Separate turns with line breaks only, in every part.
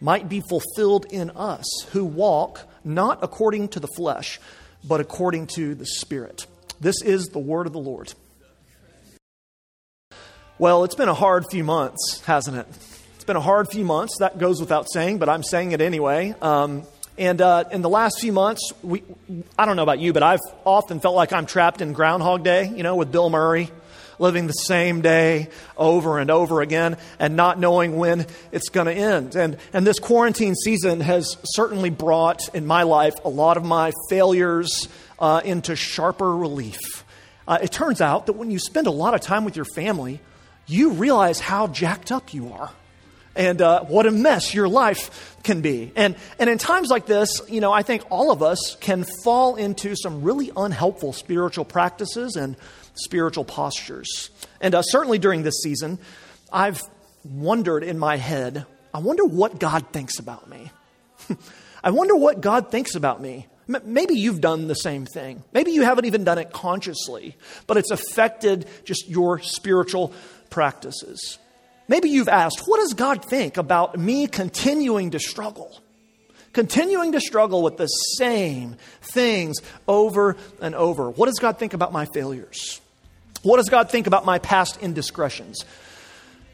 might be fulfilled in us who walk not according to the flesh, but according to the Spirit. This is the word of the Lord. Well, it's been a hard few months, hasn't it? It's been a hard few months. That goes without saying, but I'm saying it anyway. Um, and uh, in the last few months, we, I don't know about you, but I've often felt like I'm trapped in Groundhog Day, you know, with Bill Murray, living the same day over and over again and not knowing when it's going to end. And, and this quarantine season has certainly brought in my life a lot of my failures uh, into sharper relief. Uh, it turns out that when you spend a lot of time with your family, you realize how jacked up you are and uh, what a mess your life can be. And, and in times like this, you know, I think all of us can fall into some really unhelpful spiritual practices and spiritual postures. And uh, certainly during this season, I've wondered in my head, I wonder what God thinks about me. I wonder what God thinks about me. Maybe you've done the same thing. Maybe you haven't even done it consciously, but it's affected just your spiritual practices. Maybe you've asked, what does God think about me continuing to struggle? Continuing to struggle with the same things over and over. What does God think about my failures? What does God think about my past indiscretions?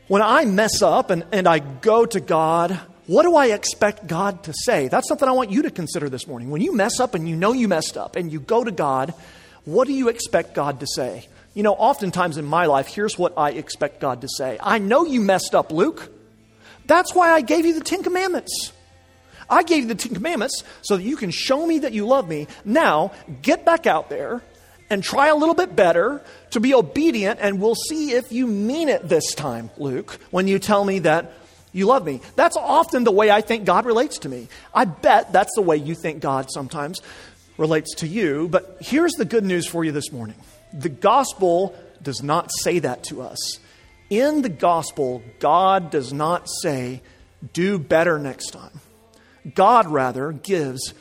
When I mess up and, and I go to God what do I expect God to say? That's something I want you to consider this morning. When you mess up and you know you messed up and you go to God, what do you expect God to say? You know, oftentimes in my life, here's what I expect God to say I know you messed up, Luke. That's why I gave you the Ten Commandments. I gave you the Ten Commandments so that you can show me that you love me. Now, get back out there and try a little bit better to be obedient, and we'll see if you mean it this time, Luke, when you tell me that you love me. That's often the way I think God relates to me. I bet that's the way you think God sometimes relates to you. But here's the good news for you this morning the gospel does not say that to us. In the gospel, God does not say, do better next time. God rather gives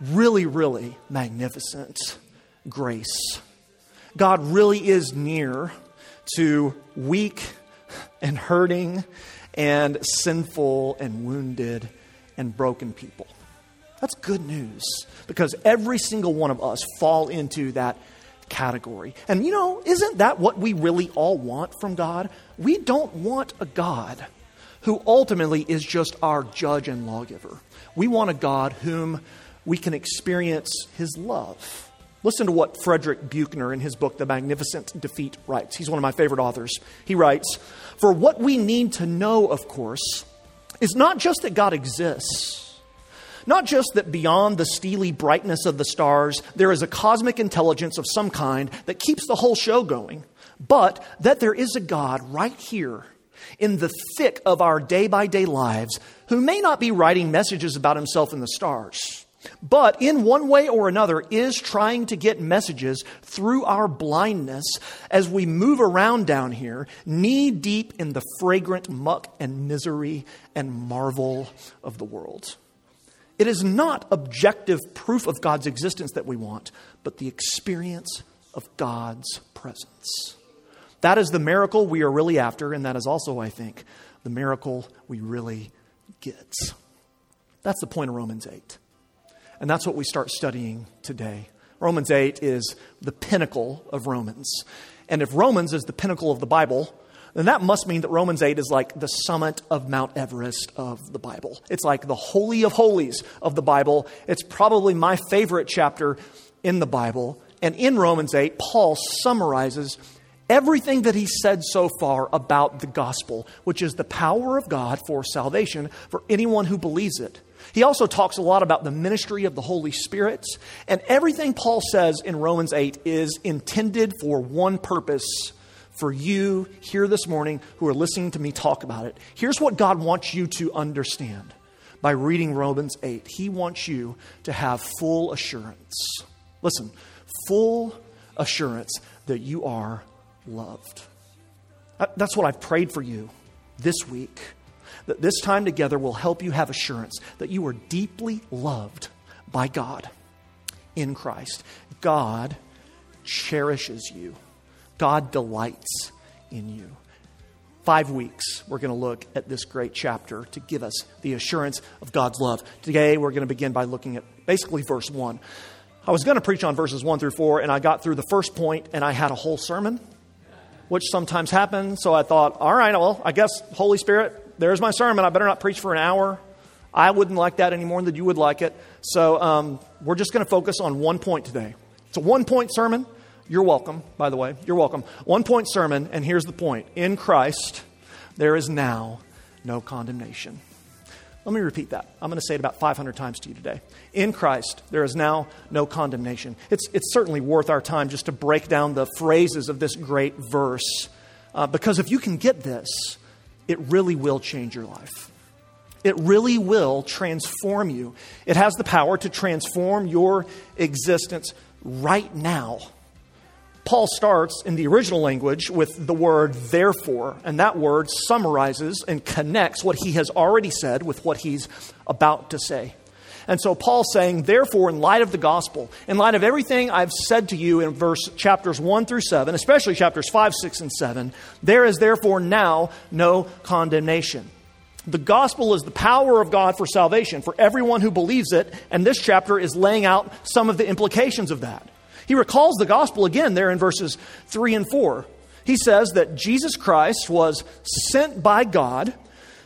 really, really magnificent grace. God really is near to weak and hurting and sinful and wounded and broken people. That's good news because every single one of us fall into that category. And you know, isn't that what we really all want from God? We don't want a God who ultimately is just our judge and lawgiver. We want a God whom we can experience his love. Listen to what Frederick Buechner in his book, The Magnificent Defeat, writes. He's one of my favorite authors. He writes For what we need to know, of course, is not just that God exists, not just that beyond the steely brightness of the stars, there is a cosmic intelligence of some kind that keeps the whole show going, but that there is a God right here in the thick of our day by day lives who may not be writing messages about himself in the stars but in one way or another is trying to get messages through our blindness as we move around down here, knee deep in the fragrant muck and misery and marvel of the world. It is not objective proof of God's existence that we want, but the experience of God's presence. That is the miracle we are really after, and that is also, I think, the miracle we really get. That's the point of Romans 8. And that's what we start studying today. Romans 8 is the pinnacle of Romans. And if Romans is the pinnacle of the Bible, then that must mean that Romans 8 is like the summit of Mount Everest of the Bible. It's like the holy of holies of the Bible. It's probably my favorite chapter in the Bible. And in Romans 8, Paul summarizes everything that he said so far about the gospel, which is the power of God for salvation for anyone who believes it. He also talks a lot about the ministry of the Holy Spirit. And everything Paul says in Romans 8 is intended for one purpose for you here this morning who are listening to me talk about it. Here's what God wants you to understand by reading Romans 8. He wants you to have full assurance. Listen, full assurance that you are loved. Uh, that's what I've prayed for you this week. That this time together will help you have assurance that you are deeply loved by God in Christ. God cherishes you, God delights in you. Five weeks, we're going to look at this great chapter to give us the assurance of God's love. Today, we're going to begin by looking at basically verse 1. I was going to preach on verses 1 through 4, and I got through the first point, and I had a whole sermon, which sometimes happens. So I thought, all right, well, I guess, Holy Spirit, there's my sermon. I better not preach for an hour. I wouldn't like that any more than you would like it. So um, we're just going to focus on one point today. It's a one point sermon. You're welcome, by the way. You're welcome. One point sermon, and here's the point In Christ, there is now no condemnation. Let me repeat that. I'm going to say it about 500 times to you today. In Christ, there is now no condemnation. It's, it's certainly worth our time just to break down the phrases of this great verse, uh, because if you can get this, it really will change your life. It really will transform you. It has the power to transform your existence right now. Paul starts in the original language with the word therefore, and that word summarizes and connects what he has already said with what he's about to say. And so Paul's saying, therefore, in light of the gospel, in light of everything I've said to you in verse chapters 1 through 7, especially chapters 5, 6, and 7, there is therefore now no condemnation. The gospel is the power of God for salvation for everyone who believes it, and this chapter is laying out some of the implications of that. He recalls the gospel again there in verses 3 and 4. He says that Jesus Christ was sent by God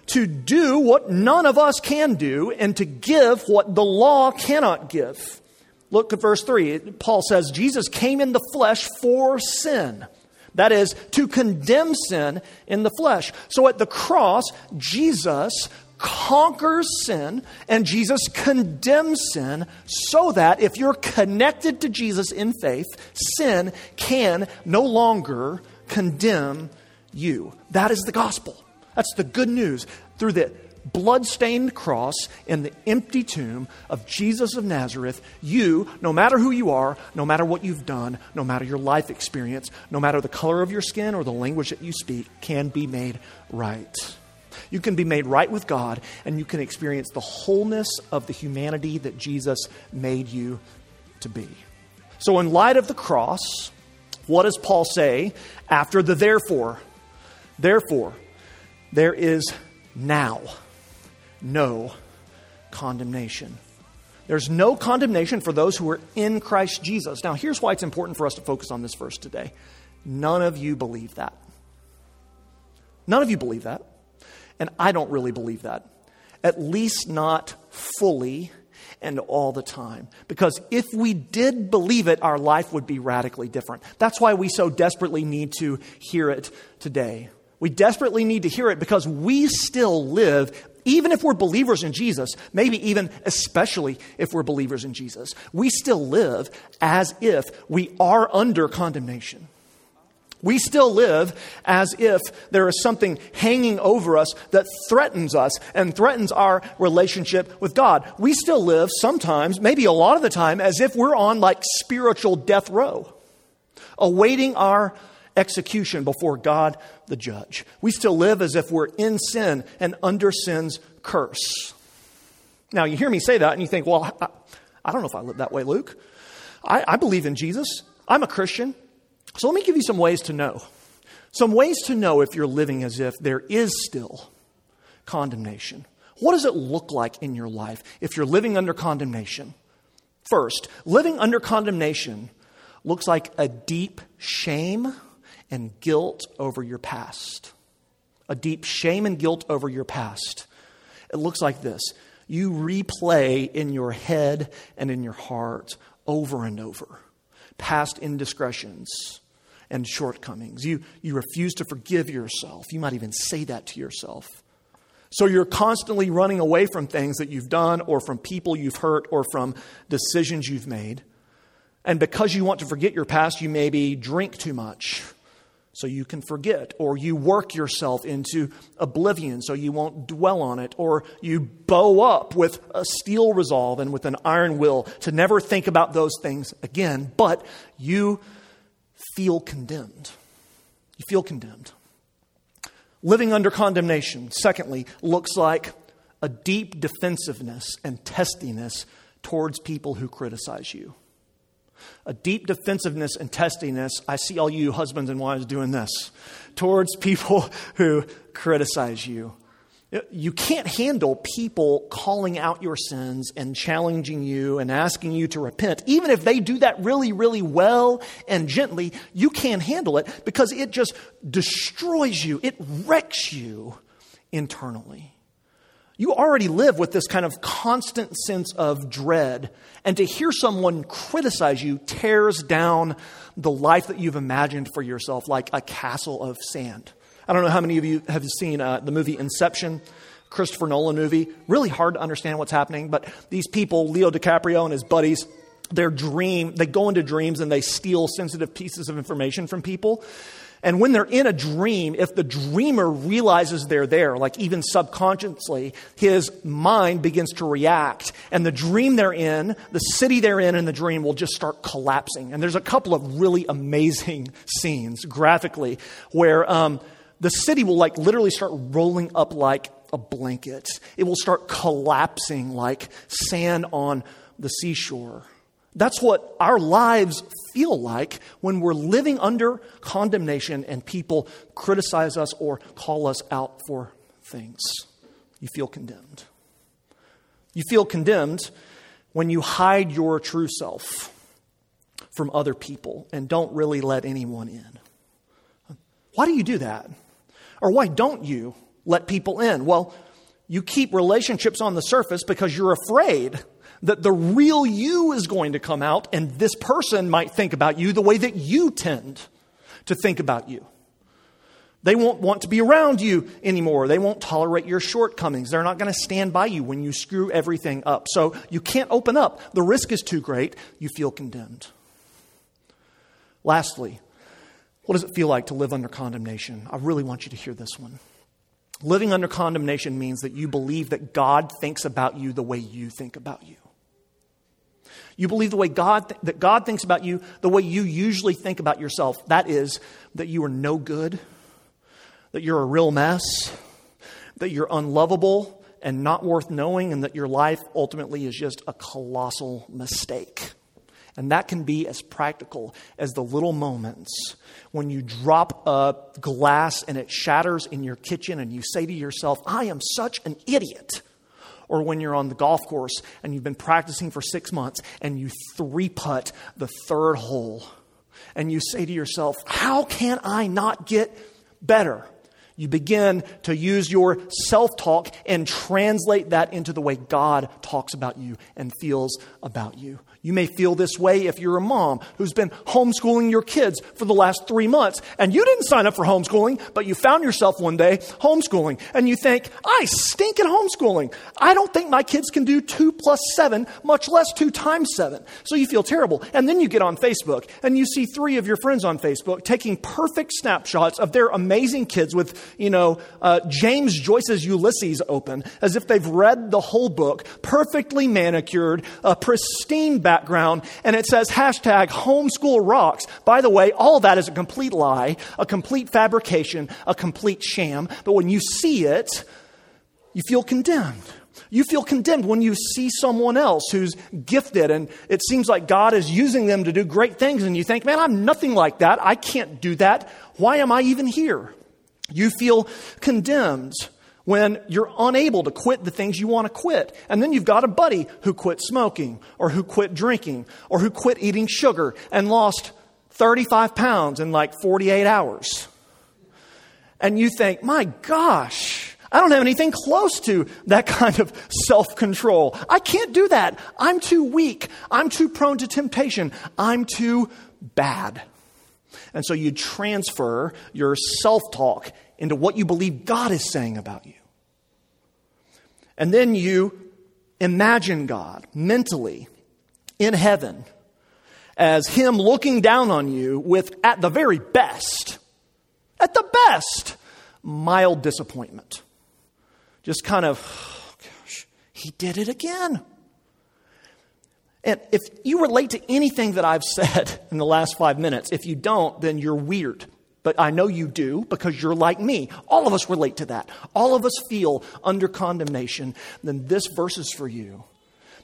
to do what none of us can do and to give what the law cannot give. Look at verse 3. Paul says, Jesus came in the flesh for sin. That is, to condemn sin in the flesh. So at the cross, Jesus conquers sin and Jesus condemns sin so that if you're connected to Jesus in faith, sin can no longer condemn you. That is the gospel. That's the good news. Through the blood-stained cross and the empty tomb of Jesus of Nazareth, you, no matter who you are, no matter what you've done, no matter your life experience, no matter the color of your skin or the language that you speak, can be made right. You can be made right with God, and you can experience the wholeness of the humanity that Jesus made you to be. So, in light of the cross, what does Paul say after the therefore? Therefore, there is now no condemnation. There's no condemnation for those who are in Christ Jesus. Now, here's why it's important for us to focus on this verse today. None of you believe that. None of you believe that. And I don't really believe that. At least not fully and all the time. Because if we did believe it, our life would be radically different. That's why we so desperately need to hear it today. We desperately need to hear it because we still live, even if we're believers in Jesus, maybe even especially if we're believers in Jesus, we still live as if we are under condemnation. We still live as if there is something hanging over us that threatens us and threatens our relationship with God. We still live sometimes, maybe a lot of the time, as if we're on like spiritual death row, awaiting our execution before God the judge. We still live as if we're in sin and under sin's curse. Now, you hear me say that and you think, well, I, I don't know if I live that way, Luke. I, I believe in Jesus. I'm a Christian. So let me give you some ways to know. Some ways to know if you're living as if there is still condemnation. What does it look like in your life if you're living under condemnation? First, living under condemnation looks like a deep shame and guilt over your past. A deep shame and guilt over your past. It looks like this you replay in your head and in your heart over and over past indiscretions and shortcomings. You, you refuse to forgive yourself. You might even say that to yourself. So you're constantly running away from things that you've done, or from people you've hurt, or from decisions you've made. And because you want to forget your past, you maybe drink too much, so you can forget, or you work yourself into oblivion so you won't dwell on it, or you bow up with a steel resolve and with an iron will to never think about those things again, but you feel condemned. You feel condemned. Living under condemnation, secondly, looks like a deep defensiveness and testiness towards people who criticize you a deep defensiveness and testiness. I see all you husbands and wives doing this towards people who criticize you. Uh, you can't handle people calling out your sins and challenging you and asking you to repent. Even if they do that really, really well and gently, you can't handle it because it just destroys you, it wrecks you internally. You already live with this kind of constant sense of dread. And to hear someone criticize you tears down the life that you've imagined for yourself like a castle of sand. I don't know how many of you have seen uh, the movie Inception, Christopher Nolan movie. Really hard to understand what's happening, but these people, Leo DiCaprio and his buddies, their dream, they go into dreams and they steal sensitive pieces of information from people. And when they're in a dream, if the dreamer realizes they're there, like even subconsciously, his mind begins to react. And the dream they're in, the city they're in, and the dream will just start collapsing. And there's a couple of really amazing scenes graphically where um, the city will like literally start rolling up like a blanket. It will start collapsing like sand on the seashore. That's what our lives feel like when we're living under condemnation and people criticize us or call us out for things. You feel condemned. You feel condemned when you hide your true self from other people and don't really let anyone in. Why do you do that? Or why don't you let people in? Well, you keep relationships on the surface because you're afraid that the real you is going to come out, and this person might think about you the way that you tend to think about you. They won't want to be around you anymore. They won't tolerate your shortcomings. They're not going to stand by you when you screw everything up. So you can't open up. The risk is too great. You feel condemned. Lastly, what does it feel like to live under condemnation? I really want you to hear this one. Living under condemnation means that you believe that God thinks about you the way you think about you. You believe the way God th- that God thinks about you, the way you usually think about yourself. That is that you are no good, that you're a real mess, that you're unlovable and not worth knowing, and that your life ultimately is just a colossal mistake. And that can be as practical as the little moments when you drop a glass and it shatters in your kitchen and you say to yourself, I am such an idiot or when you're on the golf course and you've been practicing for six months and you three putt the third hole and you say to yourself, How can I not get better? You begin to use your self talk and translate that into the way God talks about you and feels about you. You may feel this way if you're a mom who's been homeschooling your kids for the last three months and you didn't sign up for homeschooling, but you found yourself one day homeschooling and you think, I stink at homeschooling. I don't think my kids can do two plus seven, much less two times seven. So you feel terrible. And then you get on Facebook and you see three of your friends on Facebook taking perfect snapshots of their amazing kids with, you know, uh, James Joyce's Ulysses open as if they've read the whole book, perfectly manicured, a pristine back background and it says hashtag homeschool rocks. By the way, all that is a complete lie, a complete fabrication, a complete sham. But when you see it, you feel condemned. You feel condemned when you see someone else who's gifted and it seems like God is using them to do great things, and you think, man, I'm nothing like that. I can't do that. Why am I even here? You feel condemned when you're unable to quit the things you want to quit. And then you've got a buddy who quit smoking or who quit drinking or who quit eating sugar and lost 35 pounds in like 48 hours. And you think, my gosh, I don't have anything close to that kind of self control. I can't do that. I'm too weak. I'm too prone to temptation. I'm too bad. And so you transfer your self talk into what you believe God is saying about you. And then you imagine God mentally in heaven as Him looking down on you with, at the very best, At the best, mild disappointment. Just kind of, oh gosh, he did it again. And if you relate to anything that I've said in the last five minutes, if you don't, then you're weird. But I know you do because you're like me. All of us relate to that. All of us feel under condemnation. Then this verse is for you.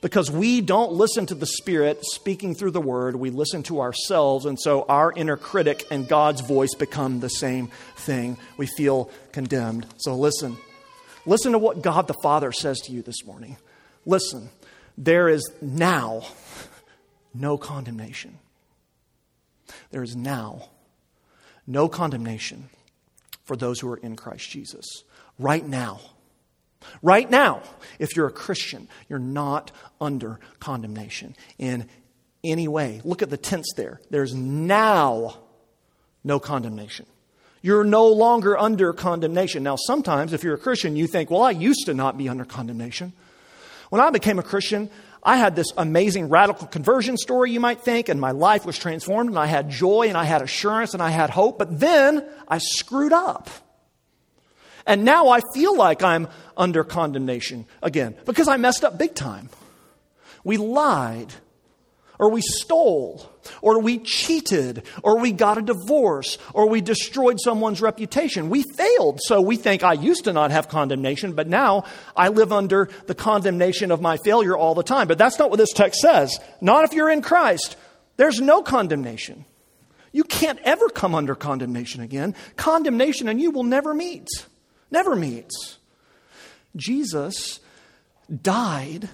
Because we don't listen to the Spirit speaking through the Word, we listen to ourselves, and so our inner critic and God's voice become the same thing. We feel condemned. So listen. Listen to what God the Father says to you this morning. Listen there is now no condemnation. There is now no condemnation for those who are in Christ Jesus. Right now. Right now, if you're a Christian, you're not under condemnation in any way. Look at the tense there. There's now no condemnation. You're no longer under condemnation. Now, sometimes if you're a Christian, you think, well, I used to not be under condemnation. When I became a Christian, I had this amazing radical conversion story, you might think, and my life was transformed, and I had joy, and I had assurance, and I had hope. But then I screwed up. And now I feel like I'm under condemnation again because I messed up big time. We lied or we stole, or we cheated, or we got a divorce, or we destroyed someone's reputation. We failed. So we think I used to not have condemnation, but now I live under the condemnation of my failure all the time. But that's not what this text says. Not if you're in Christ. There's no condemnation. You can't ever come under condemnation again. Condemnation and you will never meet. Never meets. Jesus died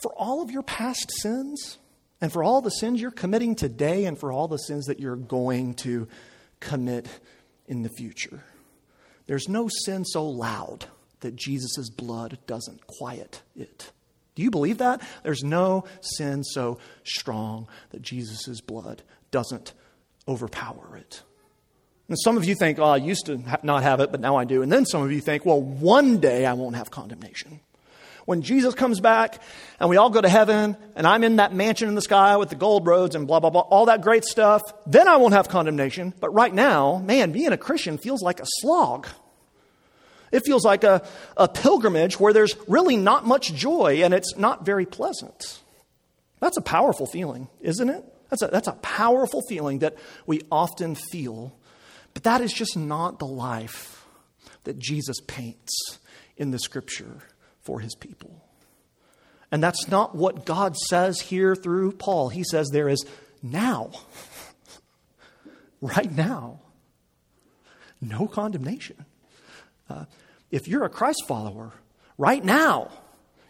for all of your past sins and for all the sins you're committing today and for all the sins that you're going to commit in the future. There's no sin so loud that Jesus' blood doesn't quiet it. Do you believe that? There's no sin so strong that Jesus' blood doesn't overpower it. And some of you think, oh, I used to not have it, but now I do. And then some of you think, well, one day I won't have condemnation when Jesus comes back and we all go to heaven and I'm in that mansion in the sky with the gold roads and blah, blah, blah, all that great stuff, then I won't have condemnation. But right now, man, being a Christian feels like a slog. It feels like a, a pilgrimage where there's really not much joy and it's not very pleasant. That's a powerful feeling, isn't it? That's a, that's a powerful feeling that we often feel. But that is just not the life that Jesus paints in the scripture for his people. And that's not what God says here through Paul. He says there is now, right now, no condemnation. Uh, if you're a Christ follower, right now,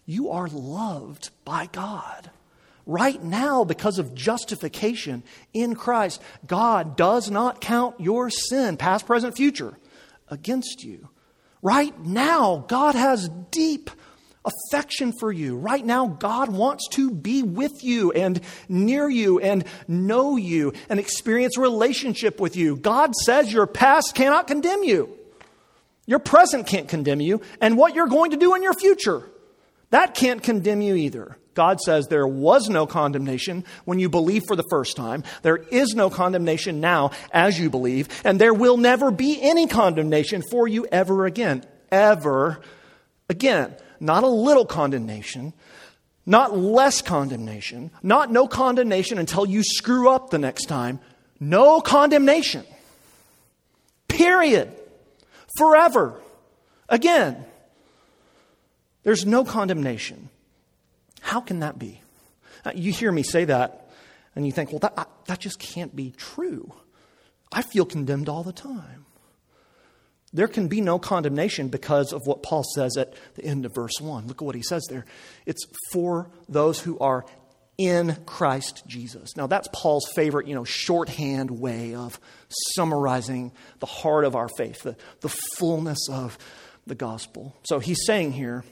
you are loved by God. Right now, because of justification in Christ, God does not count your sin, past, present, future, against you. Right now, God has deep affection for you. Right now, God wants to be with you and near you and know you and experience relationship with you. God says your past cannot condemn you. Your present can't condemn you. And what you're going to do in your future, that can't condemn you either. God says there was no condemnation when you believe for the first time. There is no condemnation now as you believe. And there will never be any condemnation for you ever again. Ever again. Not a little condemnation, not less condemnation, not no condemnation until you screw up the next time. No condemnation. Period. Forever. Again. There's no condemnation. How can that be? Uh, you hear me say that, and you think, well, that, that just can't be true. I feel condemned all the time there can be no condemnation because of what Paul says at the end of verse 1. Look at what he says there. It's for those who are in Christ Jesus. Now, that's Paul's favorite, you know, shorthand way of summarizing the heart of our faith, the, the fullness of the gospel. So he's saying here,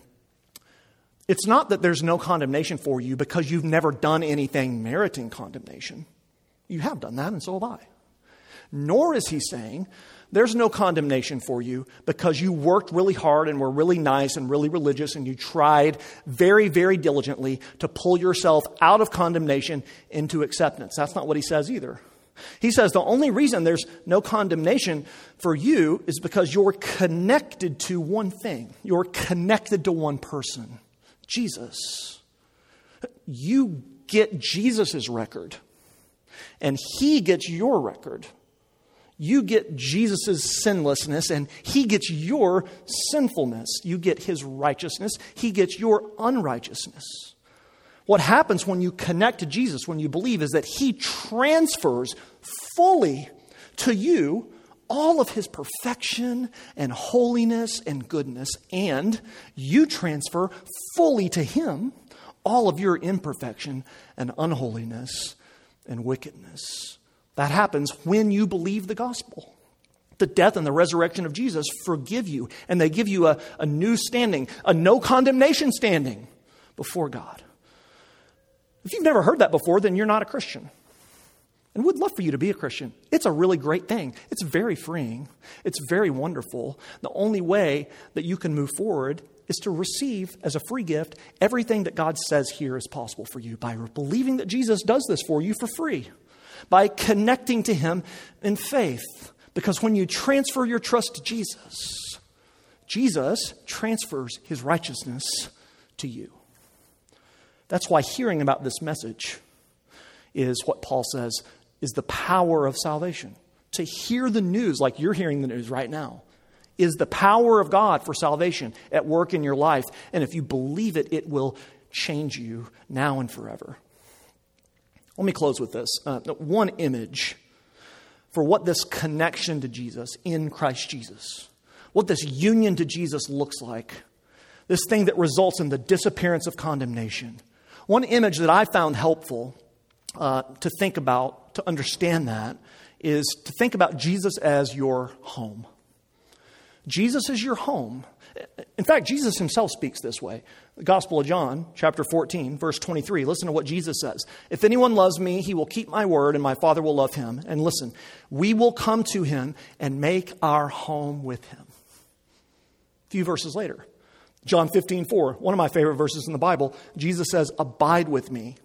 it's not that there's no condemnation for you because you've never done anything meriting condemnation. You have done that, and so have I. Nor is he saying there's no condemnation for you because you worked really hard and were really nice and really religious and you tried very, very diligently to pull yourself out of condemnation into acceptance. That's not what he says either. He says the only reason there's no condemnation for you is because you're connected to one thing. You're connected to one person Jesus. You get Jesus' record, and he gets your record. You get Jesus' sinlessness, and he gets your sinfulness. You get his righteousness, he gets your unrighteousness. What happens when you connect to Jesus, when you believe, is that He transfers fully to you all of His perfection and holiness and goodness, and you transfer fully to Him all of your imperfection and unholiness and wickedness. That happens when you believe the gospel. The death and the resurrection of Jesus forgive you, and they give you a, a new standing, a no condemnation standing before God. If you've never heard that before, then you're not a Christian. And we'd love for you to be a Christian. It's a really great thing. It's very freeing. It's very wonderful. The only way that you can move forward is to receive as a free gift everything that God says here is possible for you by believing that Jesus does this for you for free, by connecting to Him in faith. Because when you transfer your trust to Jesus, Jesus transfers His righteousness to you. That's why hearing about this message is what Paul says is the power of salvation. To hear the news, like you're hearing the news right now, is the power of God for salvation at work in your life. And if you believe it, it will change you now and forever. Let me close with this uh, one image for what this connection to Jesus in Christ Jesus, what this union to Jesus looks like, this thing that results in the disappearance of condemnation one image that I found helpful uh, to think about, to understand that, is to think about Jesus as your home. Jesus is your home. In fact, Jesus himself speaks this way. The Gospel of John, chapter 14, verse 23. Listen to what Jesus says. If anyone loves me, he will keep my word, and my Father will love him. And listen, we will come to him and make our home with him. A few verses later, John 15, 4, one of my favorite verses in the Bible, Jesus says, Abide with me.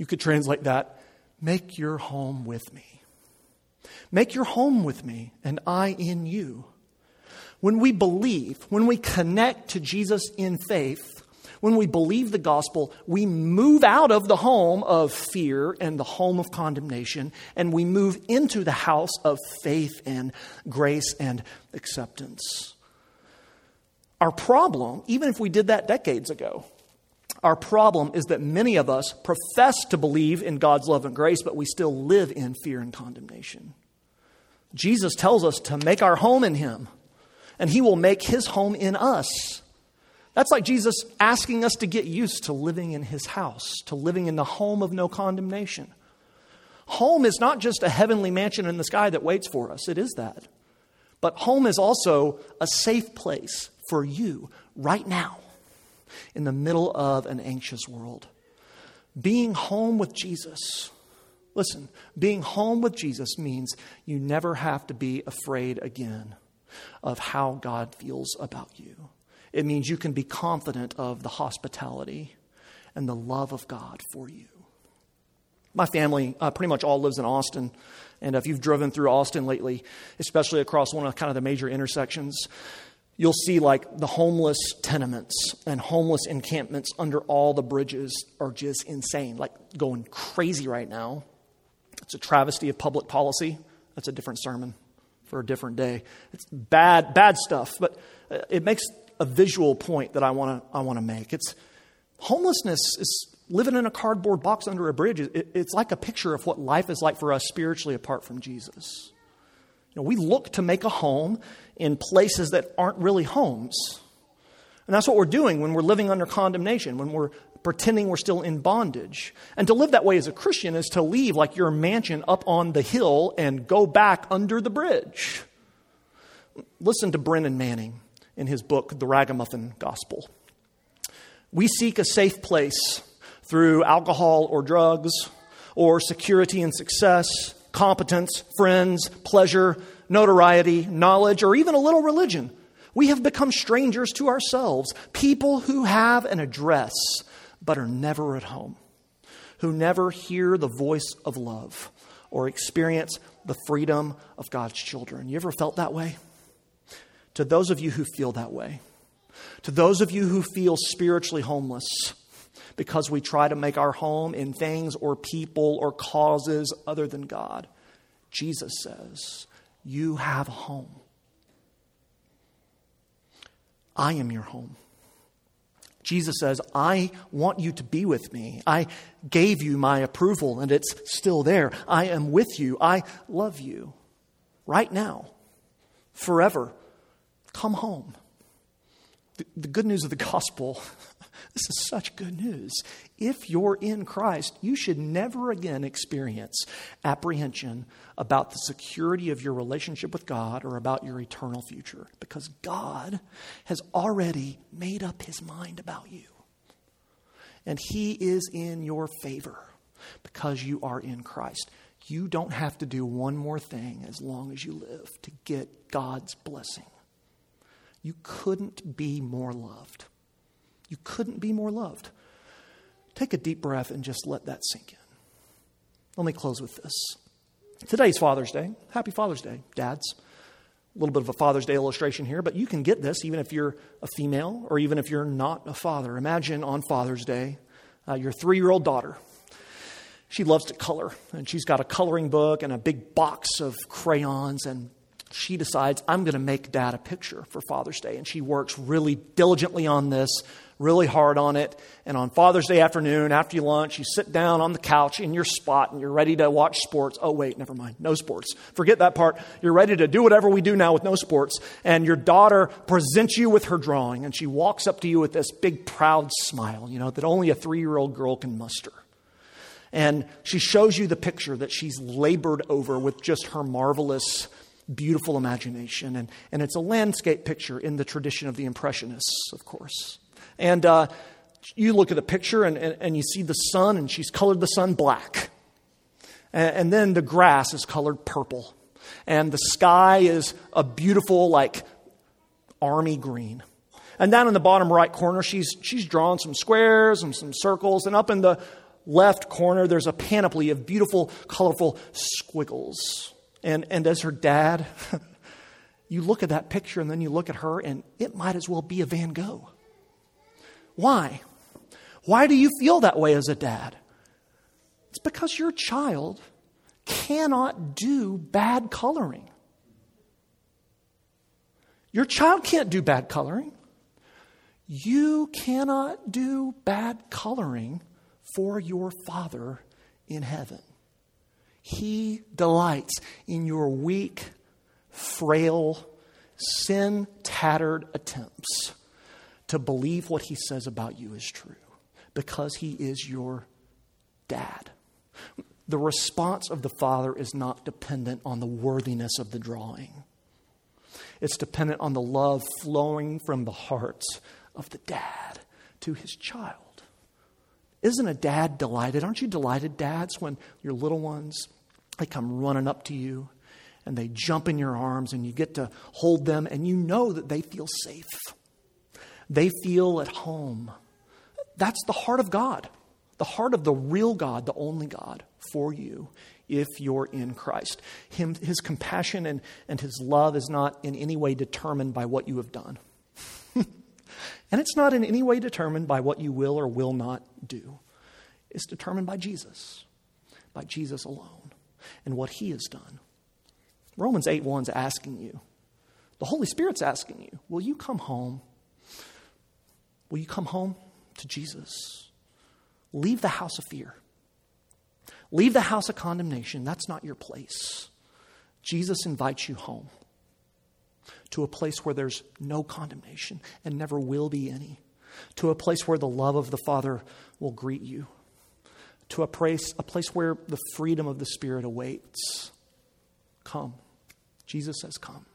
You could translate that, make your home with me. Make your home with me, and I in you. When we believe, when we connect to Jesus in faith, when we believe the gospel, we move out of the home of fear and the home of condemnation, and we move into the house of faith and grace and acceptance. Our problem, even if we did that decades ago, our problem is that many of us profess to believe in God's love and grace, but we still live in fear and condemnation. Jesus tells us to make our home in Him, and He will make His home in us. That's like Jesus asking us to get used to living in His house, to living in the home of no condemnation. Home is not just a heavenly mansion in the sky that waits for us, it is that. But home is also a safe place for you right now in the middle of an anxious world. Being home with Jesus. Listen, being home with Jesus means you never have to be afraid again of how God feels about you. It means you can be confident of the hospitality and the love of God for you. My family uh, pretty much all lives in Austin. And if you've driven through Austin lately, especially across one of kind of the major intersections, you'll see like the homeless tenements and homeless encampments under all the bridges are just insane, like going crazy right now. It's a travesty of public policy. That's a different sermon for a different day. It's bad, bad stuff, but uh, it makes a visual point that I want to I want to make. It's homelessness is living in a cardboard box under a bridge. It, it's like a picture of what life is like for us spiritually apart from Jesus. You know, we look to make a home in places that aren't really homes. And that's what we're doing when we're living under condemnation, when we're pretending we're still in bondage. And to live that way as a Christian is to leave like your mansion up on the hill and go back under the bridge. Listen to Brennan Manning in his book, The Ragamuffin Gospel. We seek a safe place through alcohol or drugs, or security and success, competence, friends, pleasure, notoriety, knowledge, or even a little religion. We have become strangers to ourselves, people who have an address but are never at home, who never hear the voice of love, or experience the freedom of God's children. You ever felt that way? To those of you who feel that way, to those of you who feel spiritually homeless because we try to make our home in things or people or causes other than God, Jesus says, You have a home. I am your home. Jesus says, I want you to be with me. I gave you my approval and it's still there. I am with you. I love you right now, forever. Come home. The, the good news of the gospel this is such good news. If you're in Christ, you should never again experience apprehension about the security of your relationship with God or about your eternal future because God has already made up his mind about you. And he is in your favor because you are in Christ. You don't have to do one more thing as long as you live to get God's blessing. You couldn't be more loved. You couldn't be more loved. Take a deep breath and just let that sink in. Let me close with this. Today's Father's Day. Happy Father's Day, dads. A little bit of a Father's Day illustration here, but you can get this even if you're a female or even if you're not a father. Imagine on Father's Day, uh, your three year old daughter. She loves to color, and she's got a coloring book and a big box of crayons and she decides, I'm going to make dad a picture for Father's Day. And she works really diligently on this, really hard on it. And on Father's Day afternoon, after you lunch, you sit down on the couch in your spot and you're ready to watch sports. Oh, wait, never mind. No sports. Forget that part. You're ready to do whatever we do now with no sports. And your daughter presents you with her drawing. And she walks up to you with this big, proud smile, you know, that only a three year old girl can muster. And she shows you the picture that she's labored over with just her marvelous beautiful imagination. And, and it's a landscape picture in the tradition of the Impressionists, of course. And uh, you look at the picture and, and, and, you see the sun, and she's colored the sun black. And, and then the grass is colored purple. And the sky is a beautiful, like, army green. And down in the bottom right corner, she's, she's drawn some squares and some circles. And up in the left corner, there's a panoply of beautiful, colorful squiggles. And, and as her dad, you look at that picture and then you look at her, and it might as well be a Van Gogh. Why? Why do you feel that way as a dad? It's because your child cannot do bad coloring. Your child can't do bad coloring. You cannot do bad coloring for your Father in heaven. He delights in your weak, frail, sin tattered attempts to believe what he says about you is true because he is your dad. The response of the father is not dependent on the worthiness of the drawing. It's dependent on the love flowing from the hearts of the dad to his child. Isn't a dad delighted? Aren't you delighted, dads, when your little ones they come running up to you and they jump in your arms and you get to hold them and you know that they feel safe. They feel at home. That's the heart of God, the heart of the real God, the only God for you if you're in Christ. Him, his compassion and, and his love is not in any way determined by what you have done. and it's not in any way determined by what you will or will not do. It's determined by Jesus, by Jesus alone, and what he has done. Romans 8 1 is asking you, the Holy Spirit's asking you, will you come home? Will you come home to Jesus? Leave the house of fear. Leave the house of condemnation. That's not your place. Jesus invites you home to a place where there's no condemnation and never will be any, to a place where the love of the Father will greet you, to a place, a place where the freedom of the Spirit awaits. Come. Jesus says, Come.